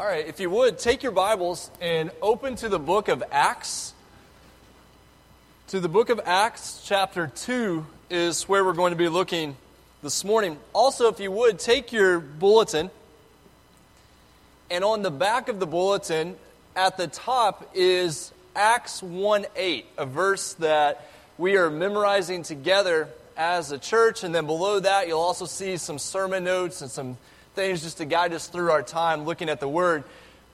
All right, if you would, take your Bibles and open to the book of Acts. To the book of Acts, chapter 2 is where we're going to be looking this morning. Also, if you would, take your bulletin, and on the back of the bulletin, at the top is Acts 1 8, a verse that we are memorizing together as a church. And then below that, you'll also see some sermon notes and some things just to guide us through our time looking at the Word.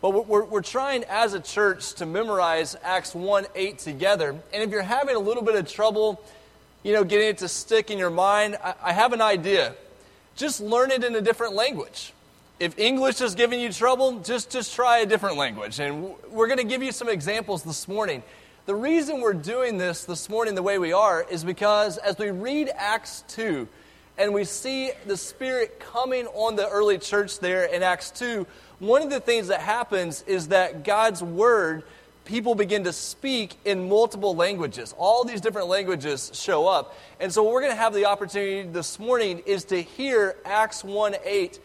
But we're, we're trying as a church to memorize Acts 1 8 together. And if you're having a little bit of trouble, you know, getting it to stick in your mind, I, I have an idea. Just learn it in a different language. If English is giving you trouble, just, just try a different language. And we're going to give you some examples this morning. The reason we're doing this this morning the way we are is because as we read Acts 2, and we see the Spirit coming on the early church there in Acts 2, one of the things that happens is that God's Word, people begin to speak in multiple languages. All these different languages show up. And so, what we're going to have the opportunity this morning is to hear Acts 1 8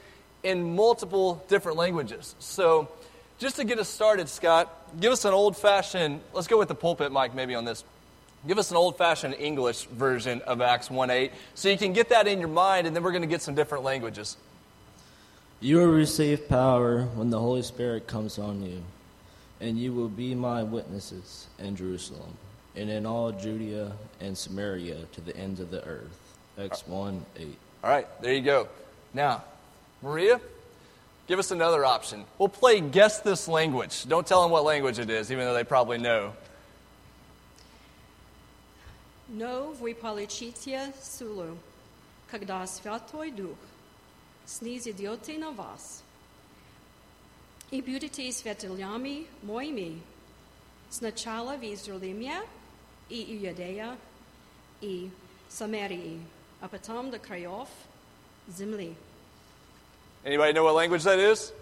in multiple different languages. So, just to get us started, Scott, give us an old fashioned, let's go with the pulpit mic maybe on this. Give us an old fashioned English version of Acts 1 8 so you can get that in your mind, and then we're going to get some different languages. You will receive power when the Holy Spirit comes on you, and you will be my witnesses in Jerusalem and in all Judea and Samaria to the ends of the earth. Acts 1 8. All right, there you go. Now, Maria, give us another option. We'll play Guess This Language. Don't tell them what language it is, even though they probably know. Но вы получите силу, когда Святой Дух снизойдет на вас, и будете свидетелями моими сначала в Иерусалиме и Иудея и Самарии, а потом до краев земли. Anybody know what language that is?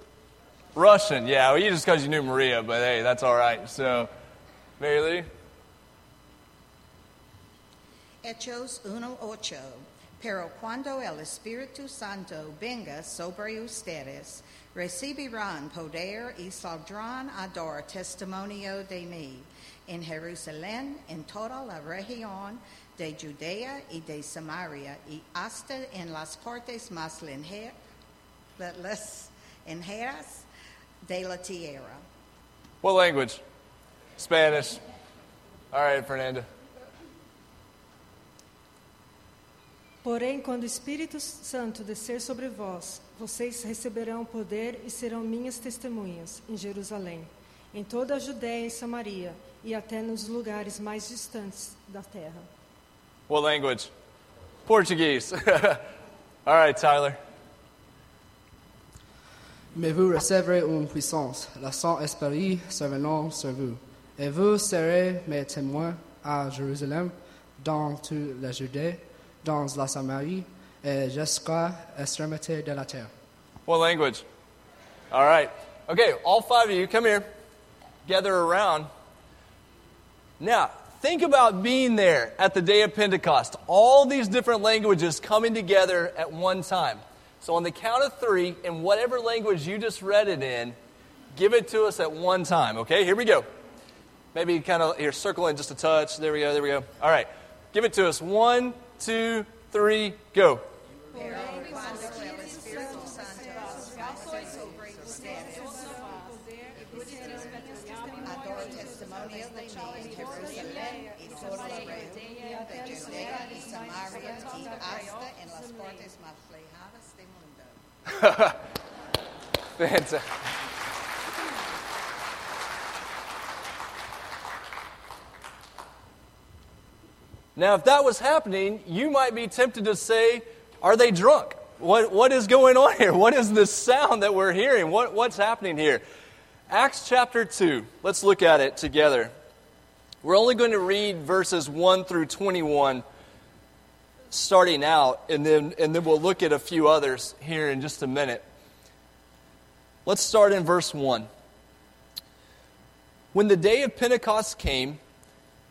Russian, yeah. Well, you just because you knew Maria, but hey, that's all right. So, Mary Lee? Hechos 1.8 Pero cuando el Espíritu Santo venga sobre ustedes, recibirán poder y saldrán a dar testimonio de mí en Jerusalén, en toda la región de Judea y de Samaria, y hasta en las partes más lejanas de la tierra. What language? Spanish. All right, Fernanda. Porém, quando o Espírito Santo descer sobre vós, vocês receberão poder e serão minhas testemunhas em Jerusalém, em toda a Judéia e Samaria e até nos lugares mais distantes da terra. What language? Portuguese. All right, Tyler. Mais vous recevrez une puissance, la Saint-Esprit survenant sur vous, et vous serez mes témoins à Jérusalem, dans toute la Judée, dans la Samarie, et jusqu'à l'extrémité de la terre. What language? All right. Okay, all five of you, come here. Gather around. Now, think about being there at the day of Pentecost. All these different languages coming together at one time. So, on the count of three, in whatever language you just read it in, give it to us at one time. Okay, here we go. Maybe kind of here, circle in just a touch. There we go, there we go. All right, give it to us. One, two, three, go. Fantastic. Now, if that was happening, you might be tempted to say, Are they drunk? What, what is going on here? What is this sound that we're hearing? What, what's happening here? Acts chapter 2. Let's look at it together. We're only going to read verses 1 through 21 starting out, and then, and then we'll look at a few others here in just a minute. Let's start in verse 1. When the day of Pentecost came,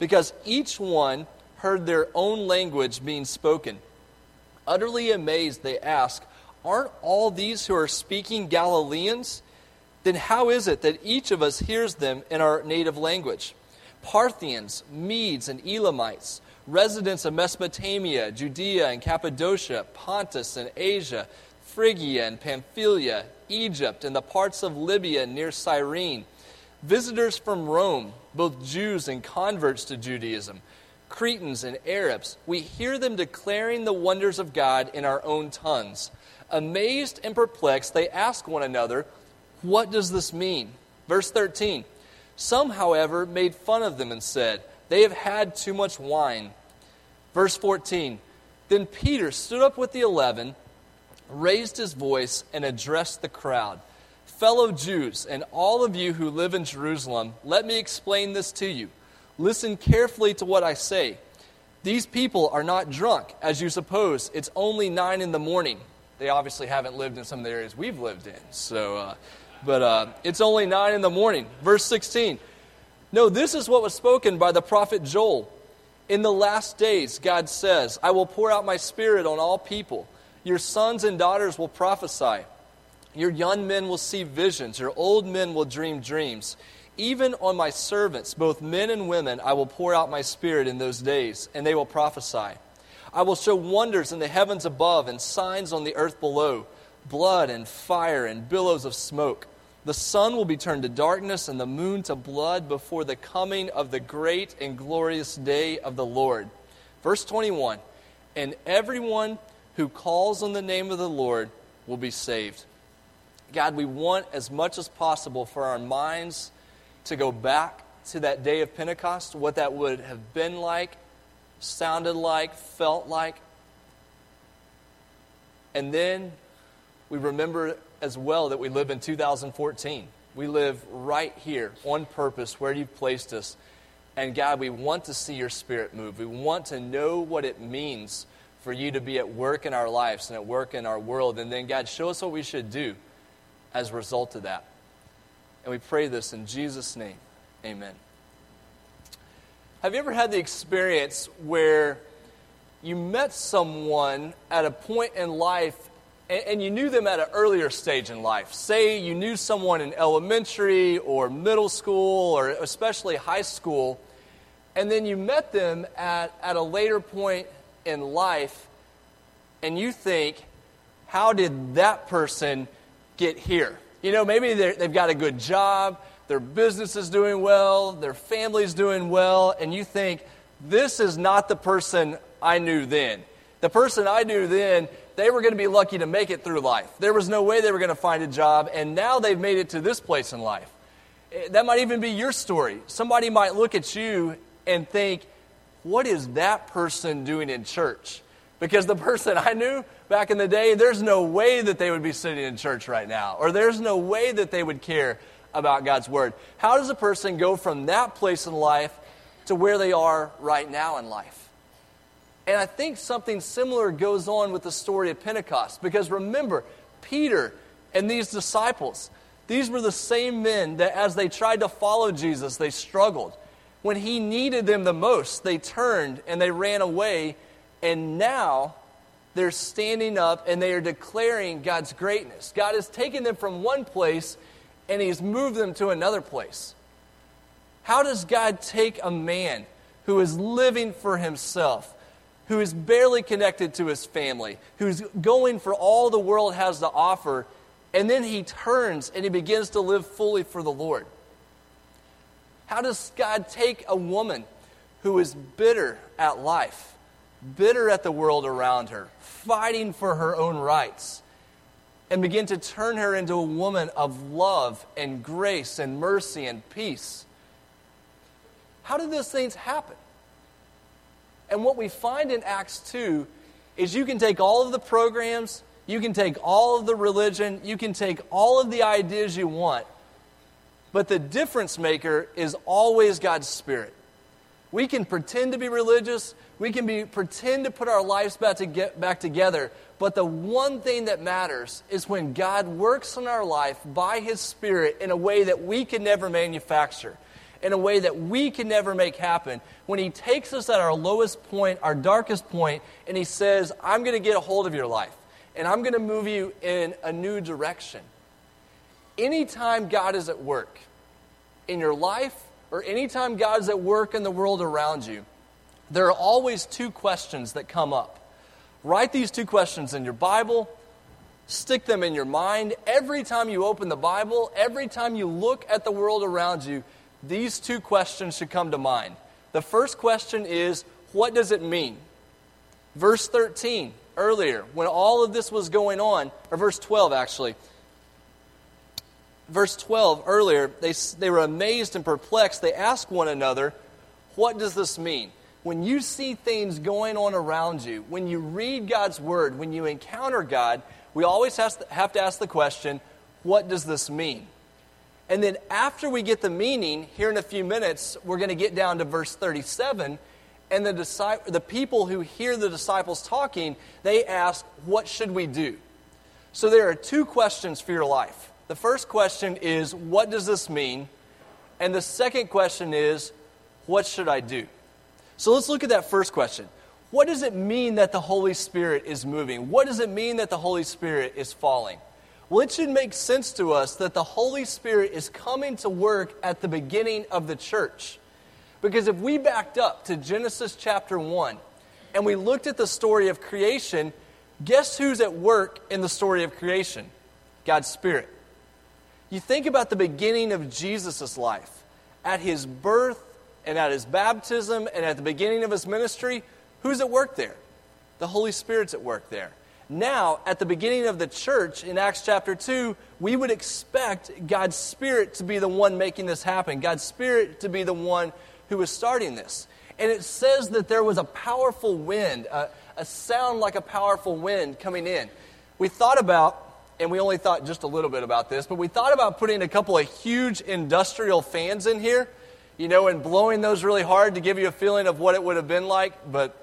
because each one heard their own language being spoken. Utterly amazed, they asked, Aren't all these who are speaking Galileans? Then how is it that each of us hears them in our native language? Parthians, Medes, and Elamites, residents of Mesopotamia, Judea and Cappadocia, Pontus and Asia, Phrygia and Pamphylia, Egypt, and the parts of Libya near Cyrene, visitors from Rome, both Jews and converts to Judaism, Cretans and Arabs, we hear them declaring the wonders of God in our own tongues. Amazed and perplexed, they ask one another, What does this mean? Verse 13 Some, however, made fun of them and said, They have had too much wine. Verse 14 Then Peter stood up with the eleven, raised his voice, and addressed the crowd. Fellow Jews, and all of you who live in Jerusalem, let me explain this to you. Listen carefully to what I say. These people are not drunk, as you suppose. It's only nine in the morning. They obviously haven't lived in some of the areas we've lived in. So, uh, but uh, it's only nine in the morning. Verse 16. No, this is what was spoken by the prophet Joel. In the last days, God says, I will pour out my spirit on all people. Your sons and daughters will prophesy. Your young men will see visions. Your old men will dream dreams. Even on my servants, both men and women, I will pour out my spirit in those days, and they will prophesy. I will show wonders in the heavens above and signs on the earth below blood and fire and billows of smoke. The sun will be turned to darkness and the moon to blood before the coming of the great and glorious day of the Lord. Verse 21 And everyone who calls on the name of the Lord will be saved. God, we want as much as possible for our minds to go back to that day of Pentecost, what that would have been like sounded like, felt like. And then we remember as well that we live in 2014. We live right here on purpose where you've placed us. And God, we want to see your spirit move. We want to know what it means for you to be at work in our lives and at work in our world. And then, God, show us what we should do as a result of that. And we pray this in Jesus' name. Amen. Have you ever had the experience where you met someone at a point in life and, you knew them at an earlier stage in life? Say you knew someone in elementary or middle school or especially high school, and then you met them at, at a later point in life, and you think, how did that person get here? You know, maybe they've got a good job their business is doing well, their family's doing well, and you think, this is not the person I knew then. The person I knew then, they were going to be lucky to make it through life. There was no way they were going to find a job, and now they've made it to this place in life. Eh, that might even be your story. Somebody might look at you and think, what is that person doing in church? Because the person I knew back in the day, there's no way that they would be sitting in church right now, or there's no way that they would care about God's Word. How does a person go from that place in life to where they are right now in life? And I think something similar goes on with the story of Pentecost. Because remember, Peter and these disciples, these were the same men that as they tried to follow Jesus, they struggled. When he needed them the most, they turned and they ran away. And now they're standing up and they are declaring God's greatness. God has taken them from one place and he's moved them to another place. How does God take a man who is living for himself, who is barely connected to his family, who's going for all the world has to offer, and then he turns and he begins to live fully for the Lord? How does God take a woman who is bitter at life, bitter at the world around her, fighting for her own rights? and begin to turn her into a woman of love and grace and mercy and peace. How did those things happen? And what we find in Acts 2 is you can take all of the programs, You can take all of the religion, you can take all of the ideas you want, but the difference maker is always God's Spirit. We can pretend to be religious, we can be, pretend to put our lives back, to get back together, but the one thing that matters is when God works in our life by His Spirit in a way that we can never manufacture, in a way that we can never make happen. When He takes us at our lowest point, our darkest point, and He says, I'm going to get a hold of your life, and I'm going to move you in a new direction. Anytime God is at work in your life, or anytime God is at work in the world around you, there are always two questions that come up. Write these two questions in your Bible, stick them in your mind. Every time you open the Bible, every time you look at the world around you, these two questions should come to mind. The first question is, what does it mean? Verse 13, earlier, when all of this was going on, or verse 12 actually, verse 12 earlier, they, they were amazed and perplexed. They asked one another, What does this mean? When you see things going on around you, when you read God's word, when you encounter God, we always have to ask the question, what does this mean? And then after we get the meaning, here in a few minutes, we're going to get down to verse 37. And the, disciple, the people who hear the disciples talking, they ask, What should we do? So there are two questions for your life. The first question is, What does this mean? And the second question is, What should I do? So let's look at that first question. What does it mean that the Holy Spirit is moving? What does it mean that the Holy Spirit is falling? Well, it should make sense to us that the Holy Spirit is coming to work at the beginning of the church. Because if we backed up to Genesis chapter 1 and we looked at the story of creation, guess who's at work in the story of creation? God's Spirit. You think about the beginning of Jesus' life. At his birth, and at his baptism and at the beginning of his ministry, who's at work there? The Holy Spirit's at work there. Now, at the beginning of the church in Acts chapter 2, we would expect God's Spirit to be the one making this happen, God's Spirit to be the one who is starting this. And it says that there was a powerful wind, a, a sound like a powerful wind coming in. We thought about, and we only thought just a little bit about this, but we thought about putting a couple of huge industrial fans in here you know, and blowing those really hard to give you a feeling of what it would have been like, but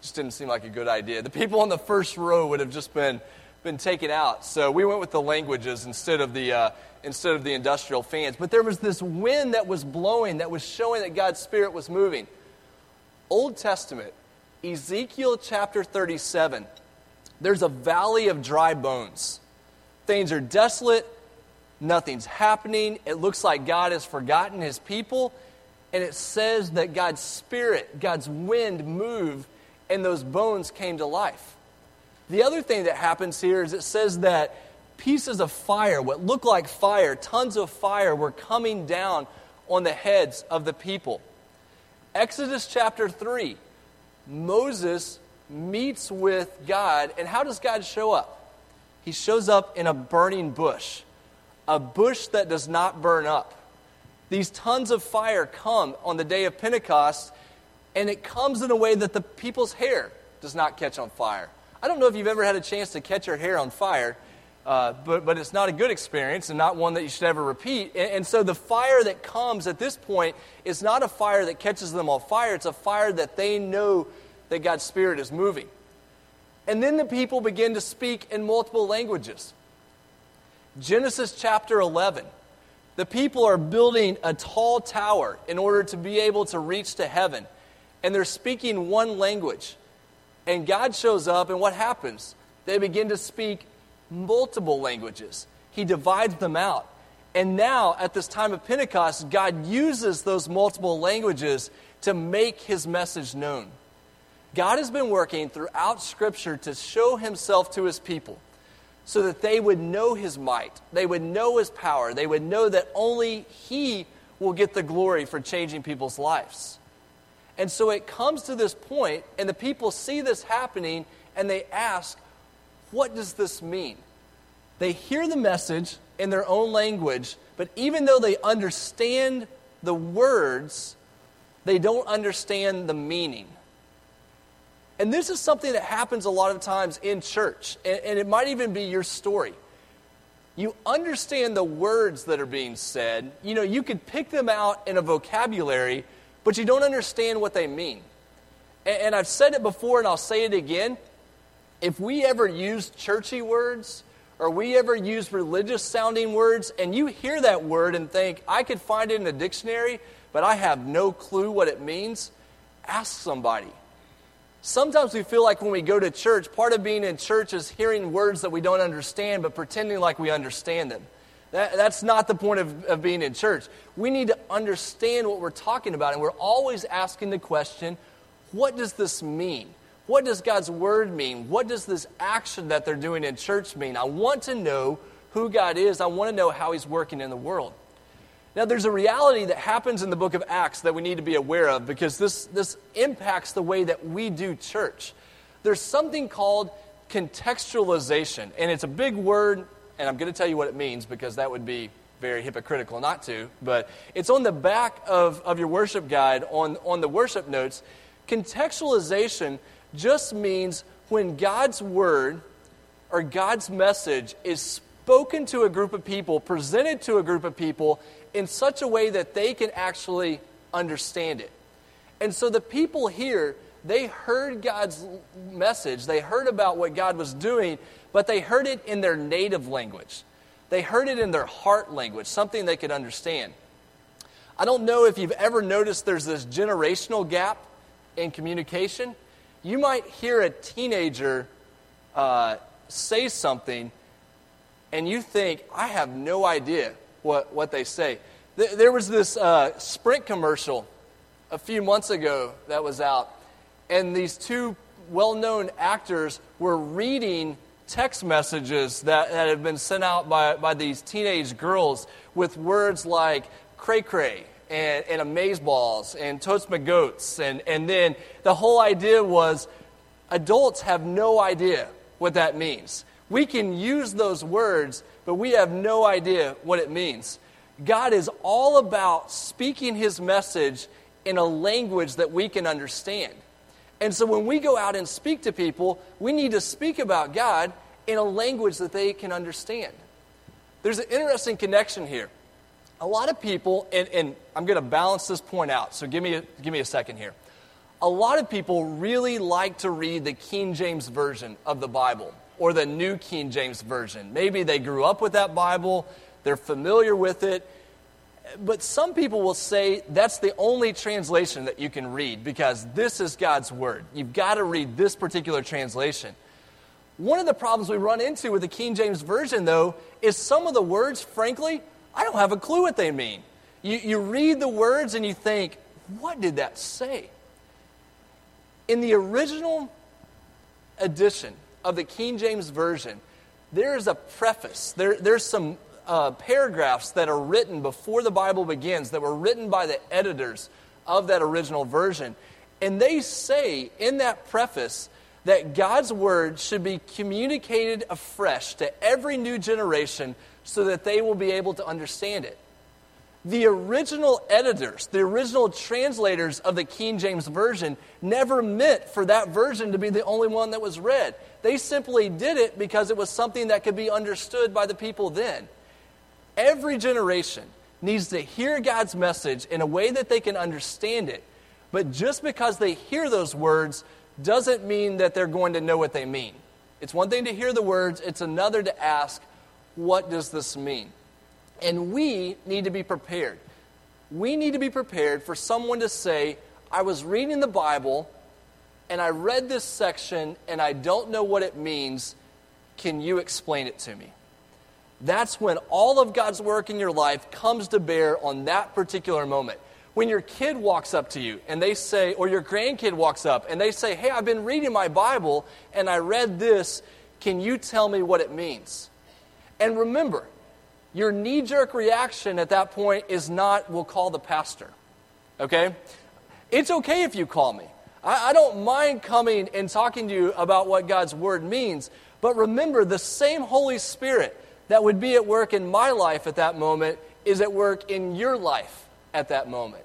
just didn't seem like a good idea. The people on the first row would have just been been taken out. So we went with the languages instead of the uh, instead of the industrial fans. But there was this wind that was blowing that was showing that God's Spirit was moving. Old Testament, Ezekiel chapter 37. There's a valley of dry bones. Things are desolate. Nothing's happening. It looks like God has forgotten his people and it says that God's spirit, God's wind moved, and those bones came to life. The other thing that happens here is it says that pieces of fire, what looked like fire, tons of fire, were coming down on the heads of the people. Exodus chapter 3, Moses meets with God, and how does God show up? He shows up in a burning bush, a bush that does not burn up. These tons of fire come on the day of Pentecost, and it comes in a way that the people's hair does not catch on fire. I don't know if you've ever had a chance to catch your hair on fire, uh, but, but it's not a good experience and not one that you should ever repeat. And, and so the fire that comes at this point is not a fire that catches them on fire, it's a fire that they know that God's Spirit is moving. And then the people begin to speak in multiple languages. Genesis chapter 11 the people are building a tall tower in order to be able to reach to heaven. And they're speaking one language. And God shows up, and what happens? They begin to speak multiple languages. He divides them out. And now, at this time of Pentecost, God uses those multiple languages to make his message known. God has been working throughout Scripture to show himself to his people so that they would know his might, they would know his power, they would know that only he will get the glory for changing people's lives. And so it comes to this point, and the people see this happening, and they ask, What does this mean? They hear the message in their own language, but even though they understand the words, they don't understand the meaning. And this is something that happens a lot of times in church, and, and it might even be your story. You understand the words that are being said. You know, you could pick them out in a vocabulary, but you don't understand what they mean. And, and I've said it before, and I'll say it again. If we ever use churchy words, or we ever use religious sounding words, and you hear that word and think, I could find it in a dictionary, but I have no clue what it means, ask somebody. Sometimes we feel like when we go to church, part of being in church is hearing words that we don't understand, but pretending like we understand them. That, that's not the point of, of being in church. We need to understand what we're talking about, and we're always asking the question what does this mean? What does God's word mean? What does this action that they're doing in church mean? I want to know who God is, I want to know how He's working in the world. Now, there's a reality that happens in the book of Acts that we need to be aware of because this, this impacts the way that we do church. There's something called contextualization, and it's a big word, and I'm going to tell you what it means because that would be very hypocritical not to, but it's on the back of, of your worship guide on, on the worship notes. Contextualization just means when God's word or God's message is spoken to a group of people, presented to a group of people, in such a way that they can actually understand it. And so the people here, they heard God's message, they heard about what God was doing, but they heard it in their native language. They heard it in their heart language, something they could understand. I don't know if you've ever noticed there's this generational gap in communication. You might hear a teenager uh, say something, and you think, I have no idea what, what they say. There was this uh, Sprint commercial a few months ago that was out, and these two well known actors were reading text messages that, that had been sent out by, by these teenage girls with words like cray cray and, and amazeballs and my goats. And, and then the whole idea was adults have no idea what that means. We can use those words, but we have no idea what it means. God is all about speaking his message in a language that we can understand. And so when we go out and speak to people, we need to speak about God in a language that they can understand. There's an interesting connection here. A lot of people, and, and I'm going to balance this point out, so give me, a, give me a second here. A lot of people really like to read the King James Version of the Bible or the New King James Version. Maybe they grew up with that Bible, they're familiar with it. But some people will say that's the only translation that you can read because this is God's Word. You've got to read this particular translation. One of the problems we run into with the King James Version, though, is some of the words, frankly, I don't have a clue what they mean. You, you read the words and you think, what did that say? In the original edition of the King James Version, there is a preface. There, there's some uh, paragraphs that are written before the Bible begins that were written by the editors of that original version. And they say in that preface that God's word should be communicated afresh to every new generation so that they will be able to understand it. The original editors, the original translators of the King James Version, never meant for that version to be the only one that was read. They simply did it because it was something that could be understood by the people then. Every generation needs to hear God's message in a way that they can understand it. But just because they hear those words doesn't mean that they're going to know what they mean. It's one thing to hear the words, it's another to ask, what does this mean? And we need to be prepared. We need to be prepared for someone to say, I was reading the Bible and I read this section and I don't know what it means. Can you explain it to me? That's when all of God's work in your life comes to bear on that particular moment. When your kid walks up to you and they say, or your grandkid walks up and they say, Hey, I've been reading my Bible and I read this. Can you tell me what it means? And remember, your knee jerk reaction at that point is not, we'll call the pastor. Okay? It's okay if you call me. I, I don't mind coming and talking to you about what God's word means. But remember, the same Holy Spirit that would be at work in my life at that moment is at work in your life at that moment.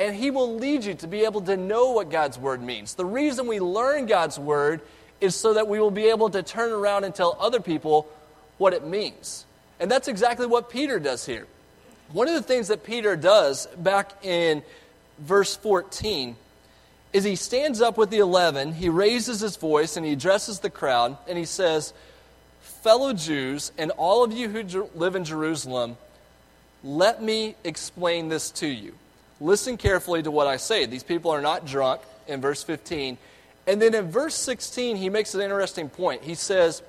and He will lead you to be able to know what God's Word means. The reason we learn God's Word is so that we will be able to turn around and tell other people what it means. And that's exactly what Peter does here. One of the things that Peter does back in verse 14 is he stands up with the eleven, he raises his voice, and he addresses the crowd, and he says, Fellow Jews, and all of you who live in Jerusalem, let me explain this to you. Listen carefully to what I say. These people are not drunk, in verse 15. And then in verse 16, he makes an interesting point. He says,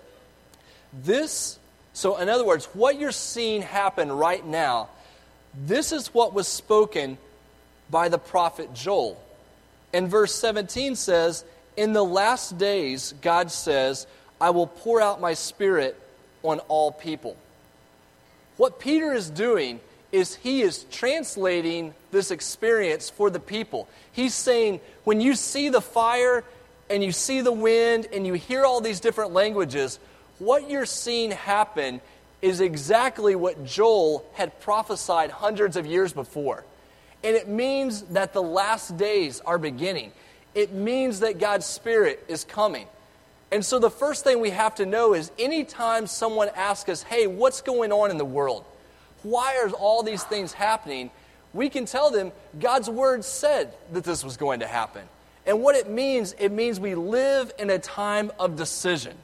This, so in other words, what you're seeing happen right now, this is what was spoken by the prophet Joel. And verse 17 says, In the last days, God says, I will pour out my spirit on all people. What Peter is doing is he is translating this experience for the people. He's saying, when you see the fire and you see the wind and you hear all these different languages, what you're seeing happen is exactly what Joel had prophesied hundreds of years before. And it means that the last days are beginning. It means that God's Spirit is coming. And so the first thing we have to know is anytime someone asks us, hey, what's going on in the world? Why are all these things happening? We can tell them God's word said that this was going to happen. And what it means, it means we live in a time of decision.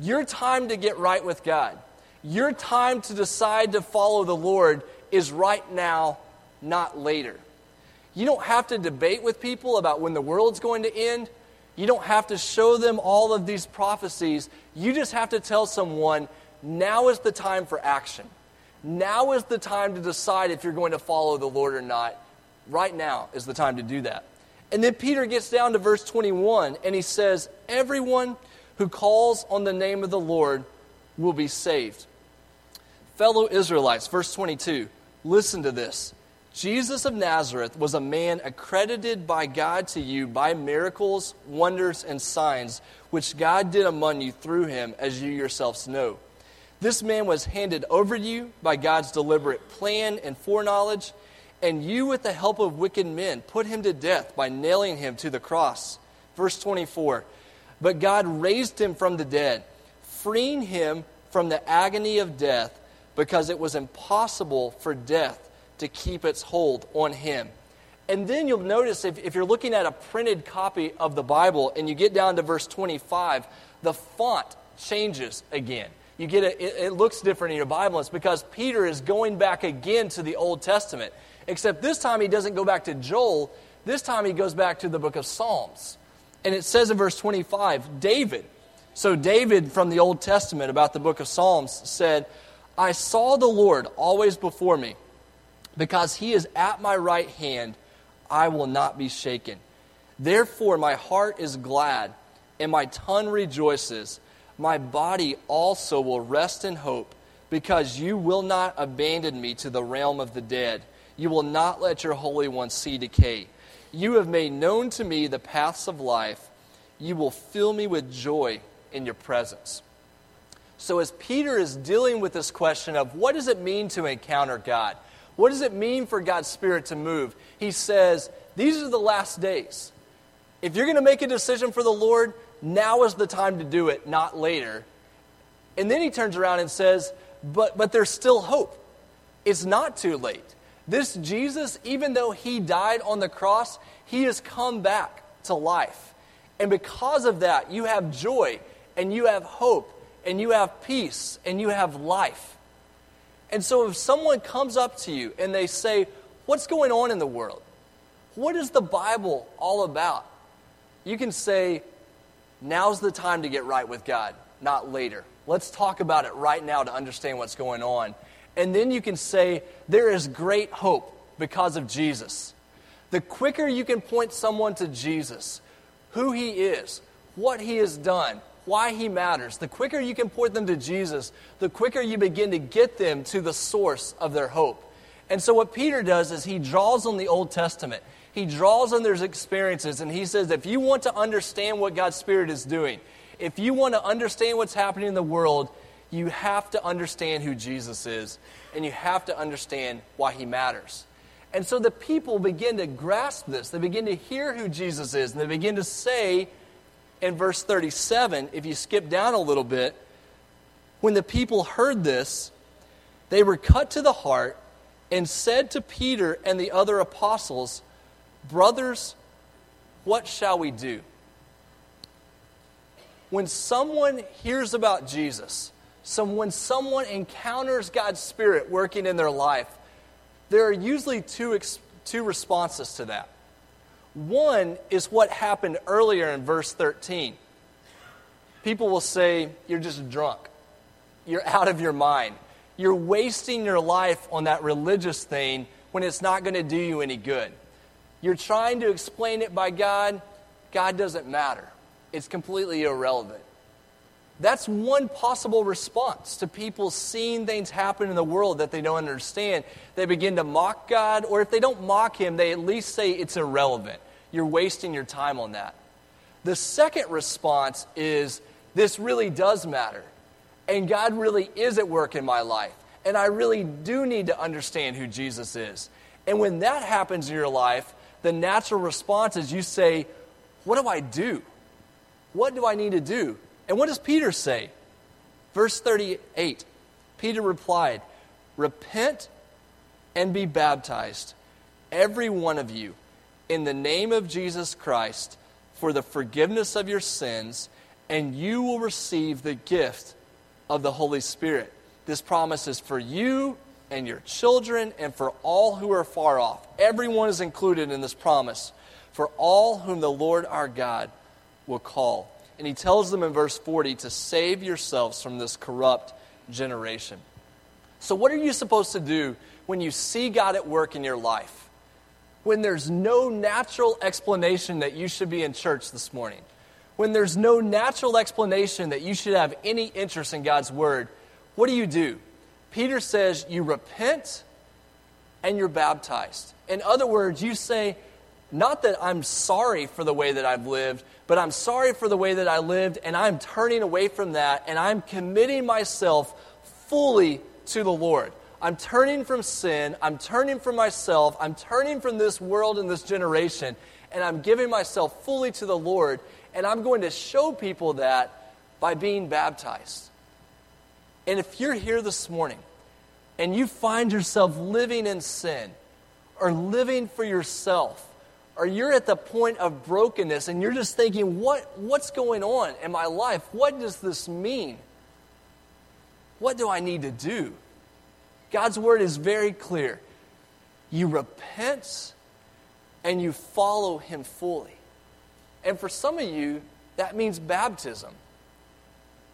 Your time to get right with God, your time to decide to follow the Lord is right now not later. You don't have to debate with people about when the world's going to end. You don't have to show them all of these prophecies. You just have to tell someone now is the time for action. Now is the time to decide if you're going to follow the Lord or not. Right now is the time to do that. And then Peter gets down to verse 21 and he says, Everyone who calls on the name of the Lord will be saved. Fellow Israelites, verse 22, listen to this. Jesus of Nazareth was a man accredited by God to you by miracles, wonders, and signs, which God did among you through him, as you yourselves know. This man was handed over to you by God's deliberate plan and foreknowledge, and you, with the help of wicked men, put him to death by nailing him to the cross. Verse 24 But God raised him from the dead, freeing him from the agony of death, because it was impossible for death to keep its hold on him. And then you'll notice if, if, you're looking at a printed copy of the Bible and you get down to verse 25, the font changes again. You get a, it, it looks different in your Bible. It's because Peter is going back again to the Old Testament. Except this time he doesn't go back to Joel. This time he goes back to the book of Psalms. And it says in verse 25, David. So David from the Old Testament about the book of Psalms said, I saw the Lord always before me because he is at my right hand, I will not be shaken. Therefore, my heart is glad, and my tongue rejoices. My body also will rest in hope, because you will not abandon me to the realm of the dead. You will not let your Holy One see decay. You have made known to me the paths of life. You will fill me with joy in your presence. So, as Peter is dealing with this question of what does it mean to encounter God, what does it mean for God's Spirit to move? He says, These are the last days. If you're going to make a decision for the Lord, now is the time to do it, not later. And then he turns around and says, But, but there's still hope. It's not too late. This Jesus, even though he died on the cross, he has come back to life. And because of that, you have joy and you have hope and you have peace and you have life. And so if someone comes up to you and they say, What's going on in the world? What is the Bible all about? You can say, Now's the time to get right with God, not later. Let's talk about it right now to understand what's going on. And then you can say, There is great hope because of Jesus. The quicker you can point someone to Jesus, who he is, what he has done, why he matters, the quicker you can point them to Jesus, the quicker you begin to get them to the source of their hope. And so, what Peter does is he draws on the Old Testament. He draws on their experiences, and he says, if you want to understand what God's Spirit is doing, if you want to understand what's happening in the world, you have to understand who Jesus is, and you have to understand why he matters. And so the people begin to grasp this. They begin to hear who Jesus is, and they begin to say in verse 37, if you skip down a little bit, when the people heard this, they were cut to the heart and said to Peter and the other apostles, Brothers, what shall we do? When someone hears about Jesus, so when someone encounters God's Spirit working in their life, there are usually two, two responses to that. One is what happened earlier in verse 13. People will say, You're just drunk. You're out of your mind. You're wasting your life on that religious thing when it's not going to do you any good. You're trying to explain it by God. God doesn't matter, it's completely irrelevant. That's one possible response to people seeing things happen in the world that they don't understand. They begin to mock God, or if they don't mock Him, they at least say it's irrelevant. You're wasting your time on that. The second response is this really does matter. And God really is at work in my life. And I really do need to understand who Jesus is. And when that happens in your life, the natural response is you say, What do I do? What do I need to do? And what does Peter say? Verse 38 Peter replied, Repent and be baptized, every one of you, in the name of Jesus Christ, for the forgiveness of your sins, and you will receive the gift of the Holy Spirit. This promise is for you and your children and for all who are far off. Everyone is included in this promise for all whom the Lord our God will call. And he tells them in verse 40 to save yourselves from this corrupt generation. So, what are you supposed to do when you see God at work in your life? When there's no natural explanation that you should be in church this morning? When there's no natural explanation that you should have any interest in God's word? What do you do? Peter says you repent and you're baptized. In other words, you say, not that I'm sorry for the way that I've lived, but I'm sorry for the way that I lived, and I'm turning away from that, and I'm committing myself fully to the Lord. I'm turning from sin, I'm turning from myself, I'm turning from this world and this generation, and I'm giving myself fully to the Lord, and I'm going to show people that by being baptized. And if you're here this morning and you find yourself living in sin or living for yourself, or you're at the point of brokenness and you're just thinking, what, what's going on in my life? What does this mean? What do I need to do? God's word is very clear. You repent and you follow Him fully. And for some of you, that means baptism.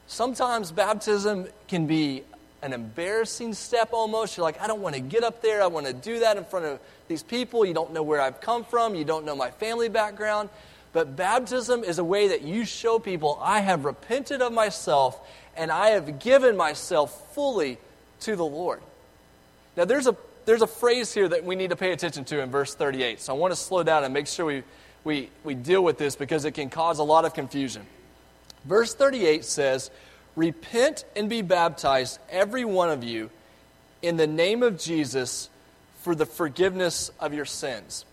Sometimes baptism can be an embarrassing step almost. You're like, I don't want to get up there. I want to do that in front of these people. You don't know where I've come from. You don't know my family background. But baptism is a way that you show people I have repented of myself and I have given myself fully to the Lord. Now, there's a, there's a phrase here that we need to pay attention to in verse 38. So I want to slow down and make sure we, we, we deal with this because it can cause a lot of confusion. Verse 38 says, Repent and be baptized, every one of you, in the name of Jesus for the forgiveness of your sins.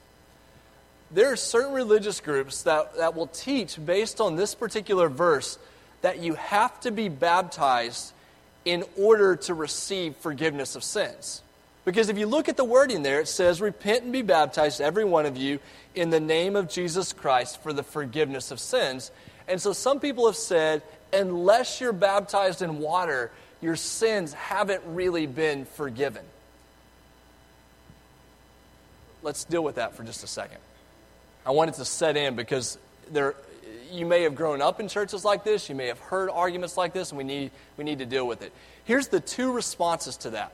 There are certain religious groups that, that will teach, based on this particular verse, that you have to be baptized in order to receive forgiveness of sins. Because if you look at the wording there, it says, Repent and be baptized, every one of you, in the name of Jesus Christ for the forgiveness of sins. And so some people have said unless you're baptized in water, your sins haven't really been forgiven. Let's deal with that for just a second. I want it to set in because there, you may have grown up in churches like this, you may have heard arguments like this, and we need, we need to deal with it. Here's the two responses to that.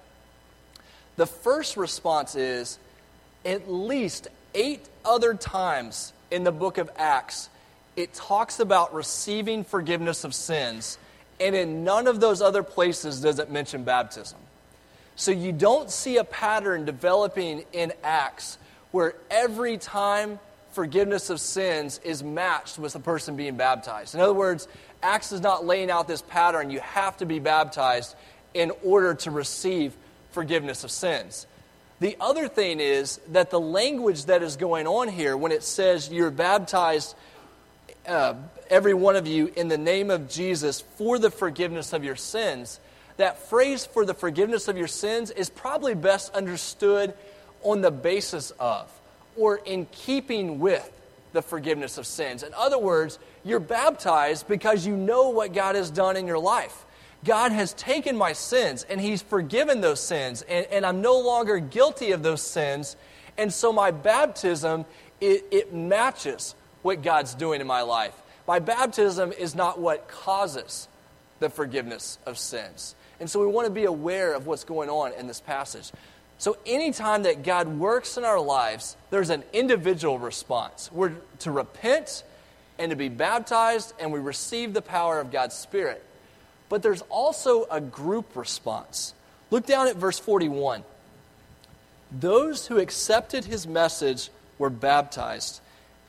The first response is at least eight other times in the book of Acts, it talks about receiving forgiveness of sins, and in none of those other places does it mention baptism. So you don't see a pattern developing in Acts where every time forgiveness of sins is matched with a person being baptized. In other words, Acts is not laying out this pattern. You have to be baptized in order to receive forgiveness of sins. The other thing is that the language that is going on here, when it says you're baptized, uh, every one of you, in the name of Jesus for the forgiveness of your sins, that phrase for the forgiveness of your sins is probably best understood on the basis of or in keeping with the forgiveness of sins. In other words, you're baptized because you know what God has done in your life. God has taken my sins and He's forgiven those sins, and, and I'm no longer guilty of those sins. And so my baptism, it, it matches what God's doing in my life. My baptism is not what causes the forgiveness of sins. And so we want to be aware of what's going on in this passage. So, anytime that God works in our lives, there's an individual response. We're to repent and to be baptized, and we receive the power of God's Spirit. But there's also a group response. Look down at verse 41. Those who accepted his message were baptized,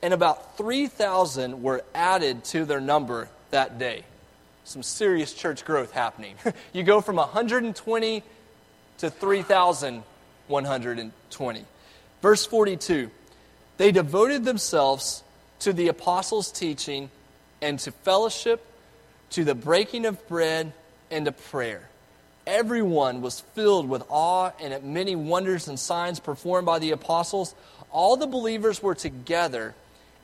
and about 3,000 were added to their number that day. Some serious church growth happening. you go from 120 to 3,120. Verse 42 They devoted themselves to the apostles' teaching and to fellowship to the breaking of bread and to prayer. Everyone was filled with awe, and at many wonders and signs performed by the apostles, all the believers were together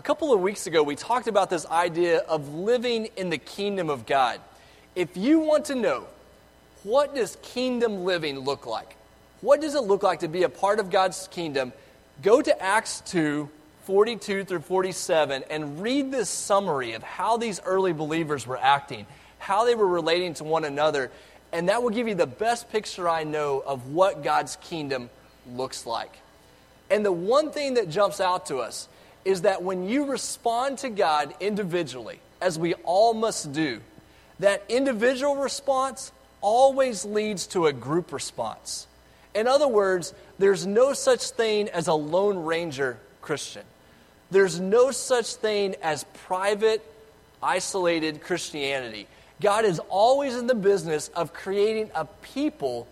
A couple of weeks ago, we talked about this idea of living in the kingdom of God. If you want to know what does kingdom living look like, what does it look like to be a part of God's kingdom, go to Acts 2 42 through 47 and read this summary of how these early believers were acting, how they were relating to one another, and that will give you the best picture I know of what God's kingdom looks like. And the one thing that jumps out to us is that when you respond to God individually, as we all must do, that individual response always leads to a group response. In other words, there's no such thing as a Lone Ranger Christian. There's no such thing as private, isolated Christianity. God is always in the business of creating a people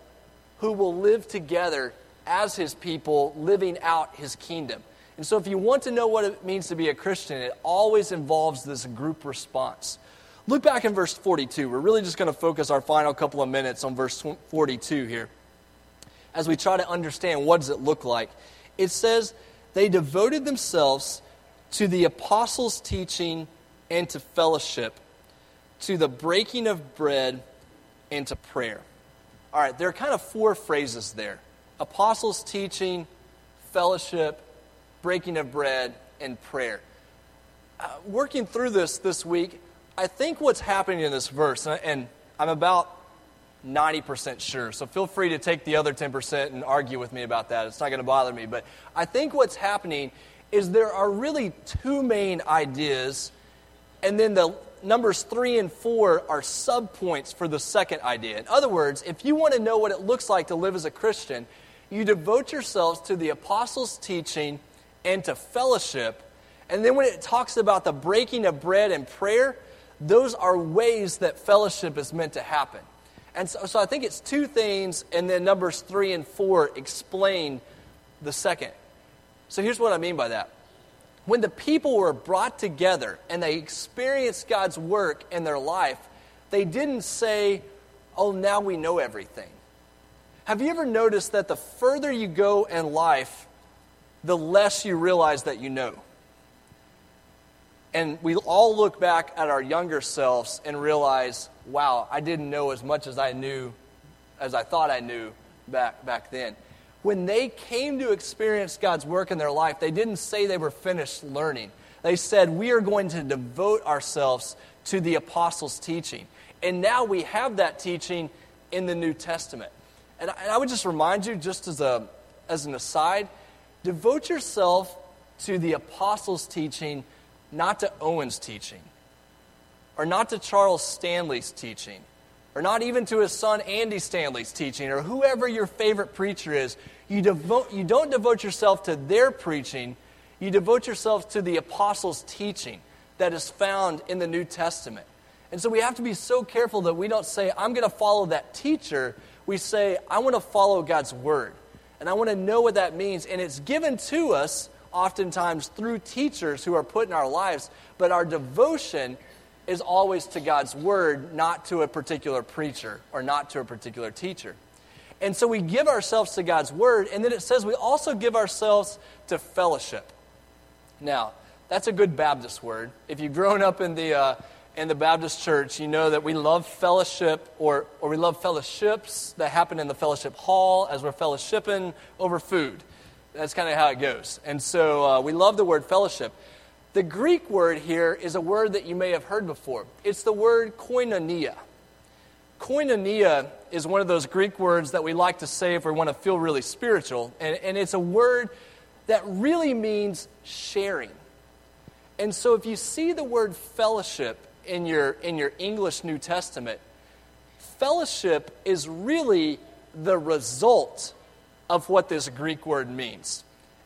who will live together as his people, living out his kingdom. And so, if you want to know what it means to be a Christian, it always involves this group response. Look back in verse 42. We're really just going to focus our final couple of minutes on verse 42 here as we try to understand what does it look like. It says, They devoted themselves to the apostles' teaching and to fellowship to the breaking of bread and to prayer. All right, there are kind of four phrases there apostles' teaching, fellowship, breaking of bread, and prayer. Uh, working through this this week, I think what's happening in this verse, and I'm about 90% sure, so feel free to take the other 10% and argue with me about that. It's not going to bother me. But I think what's happening is there are really two main ideas, and then the numbers three and four are subpoints for the second idea. In other words, if you want to know what it looks like to live as a Christian, you devote yourselves to the apostles' teaching and to fellowship. And then when it talks about the breaking of bread and prayer, those are ways that fellowship is meant to happen. And so, so I think it's two things, and then numbers three and four explain the second. So here's what I mean by that when the people were brought together and they experienced God's work in their life, they didn't say, Oh, now we know everything. Have you ever noticed that the further you go in life, the less you realize that you know? And we all look back at our younger selves and realize, wow, I didn't know as much as I knew, as I thought I knew back, back then when they came to experience God's work in their life, they didn't say they were finished learning. They said, We are going to devote ourselves to the apostles' teaching. And now we have that teaching in the New Testament. And I would just remind you, just as, a, as an aside, devote yourself to the apostles' teaching, not to Owen's teaching, or not to Charles Stanley's teaching, or not even to his son Andy Stanley's teaching, or whoever your favorite preacher is. You, devote, you don't devote yourself to their preaching, you devote yourself to the apostles' teaching that is found in the New Testament. And so we have to be so careful that we don't say, I'm going to follow that teacher. We say, I want to follow God's word. And I want to know what that means. And it's given to us oftentimes through teachers who are put in our lives, but our devotion is always to God's word, not to a particular preacher or not to a particular teacher. And so we give ourselves to God's word, and then it says we also give ourselves to fellowship. Now, that's a good Baptist word. If you've grown up in the, uh, in the Baptist church, you know that we love fellowship or, or we love fellowships that happen in the fellowship hall as we're fellowshipping over food. That's kind of how it goes. And so uh, we love the word fellowship. The Greek word here is a word that you may have heard before. It's the word koinonia. Koinonia is one of those Greek words that we like to say if we want to feel really spiritual. And, and it's a word that really means sharing. And so if you see the word fellowship in your, in your English New Testament, fellowship is really the result of what this Greek word means.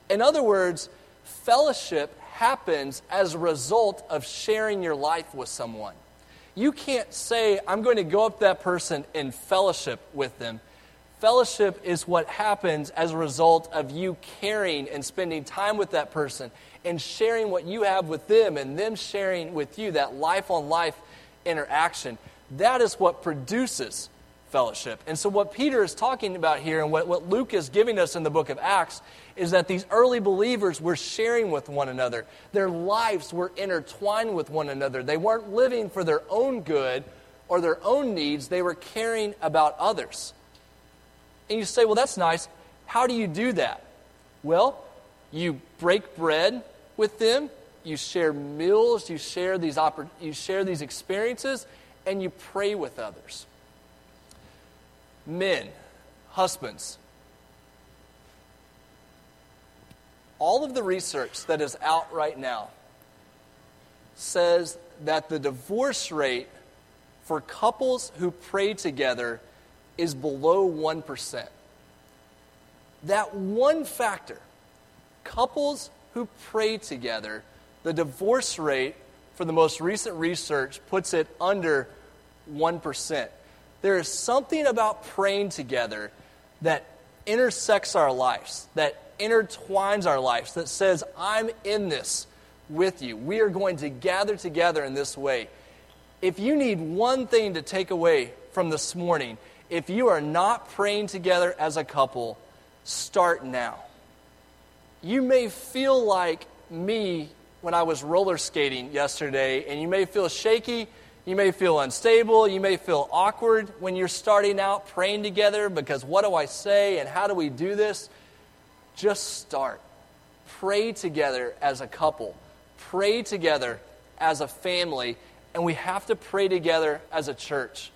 In other words, fellowship happens as a result of sharing your life with someone. You can't say, I'm going to go up to that person and fellowship with them. Fellowship is what happens as a result of you caring and spending time with that person and sharing what you have with them and them sharing with you, that life on life interaction. That is what produces fellowship. And so, what Peter is talking about here and what, what Luke is giving us in the book of Acts is that these early believers were sharing with one another. Their lives were intertwined with one another. They weren't living for their own good or their own needs, they were caring about others. And you say, well, that's nice. How do you do that? Well, you break bread with them, you share meals, you share these, you share these experiences, and you pray with others. Men, husbands, all of the research that is out right now says that the divorce rate for couples who pray together is below 1%. That one factor, couples who pray together, the divorce rate for the most recent research puts it under 1%. There is something about praying together that intersects our lives, that intertwines our lives, that says, I'm in this with you. We are going to gather together in this way. If you need one thing to take away from this morning, if you are not praying together as a couple, start now. You may feel like me when I was roller skating yesterday, and you may feel shaky, you may feel unstable, you may feel awkward when you're starting out praying together because what do I say and how do we do this? Just start. Pray together as a couple, pray together as a family, and we have to pray together as a church.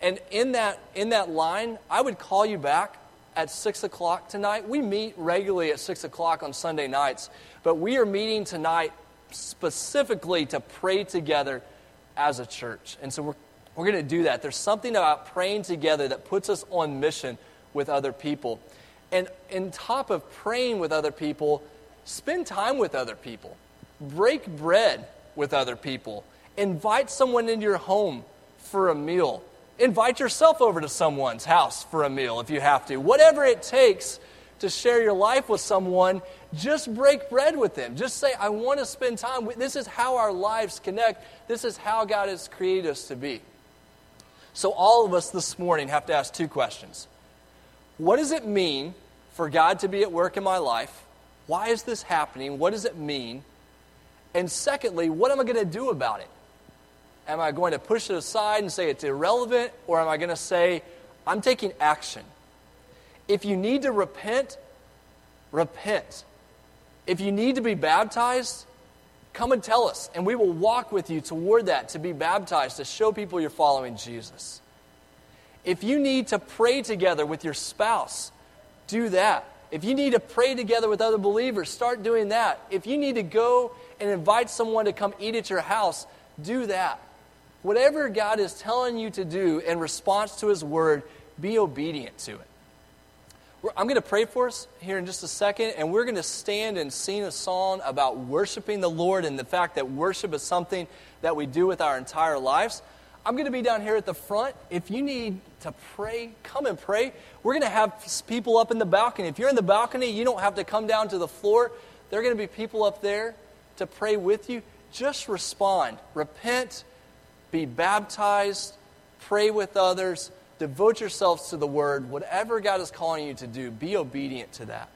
And in that, in that line, I would call you back at 6 o'clock tonight. We meet regularly at 6 o'clock on Sunday nights, but we are meeting tonight specifically to pray together as a church. And so we're, we're going to do that. There's something about praying together that puts us on mission with other people. And on top of praying with other people, spend time with other people, break bread with other people, invite someone into your home for a meal Invite yourself over to someone's house for a meal if you have to. Whatever it takes to share your life with someone, just break bread with them. Just say, I want to spend time with this is how our lives connect. This is how God has created us to be. So all of us this morning have to ask two questions. What does it mean for God to be at work in my life? Why is this happening? What does it mean? And secondly, what am I going to do about it? Am I going to push it aside and say it's irrelevant? Or am I going to say, I'm taking action? If you need to repent, repent. If you need to be baptized, come and tell us, and we will walk with you toward that to be baptized, to show people you're following Jesus. If you need to pray together with your spouse, do that. If you need to pray together with other believers, start doing that. If you need to go and invite someone to come eat at your house, do that. Whatever God is telling you to do in response to His word, be obedient to it. I'm going to pray for us here in just a second, and we're going to stand and sing a song about worshiping the Lord and the fact that worship is something that we do with our entire lives. I'm going to be down here at the front. If you need to pray, come and pray. We're going to have people up in the balcony. If you're in the balcony, you don't have to come down to the floor. There are going to be people up there to pray with you. Just respond. Repent, be baptized, pray with others, devote yourselves to the word. Whatever God is calling you to do, be obedient to that.